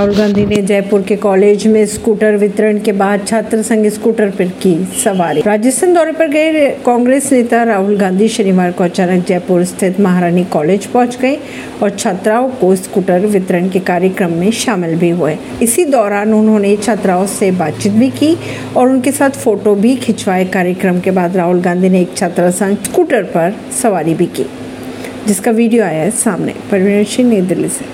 राहुल गांधी ने जयपुर के कॉलेज में स्कूटर वितरण के बाद छात्र संघ स्कूटर पर की सवारी। राजस्थान दौरे पर गए कांग्रेस नेता राहुल गांधी शनिवार को अचानक जयपुर स्थित महारानी कॉलेज पहुँच गए और छात्राओं को स्कूटर वितरण के कार्यक्रम में शामिल भी हुए। इसी दौरान उन्होंने छात्राओं से बातचीत भी की और उनके साथ फ़ोटो भी खिंचवाए। कार्यक्रम के बाद राहुल गांधी ने एक छात्रा संघ स्कूटर पर सवारी भी की, जिसका वीडियो आया है सामने। परवीन सिंह, नई दिल्ली से।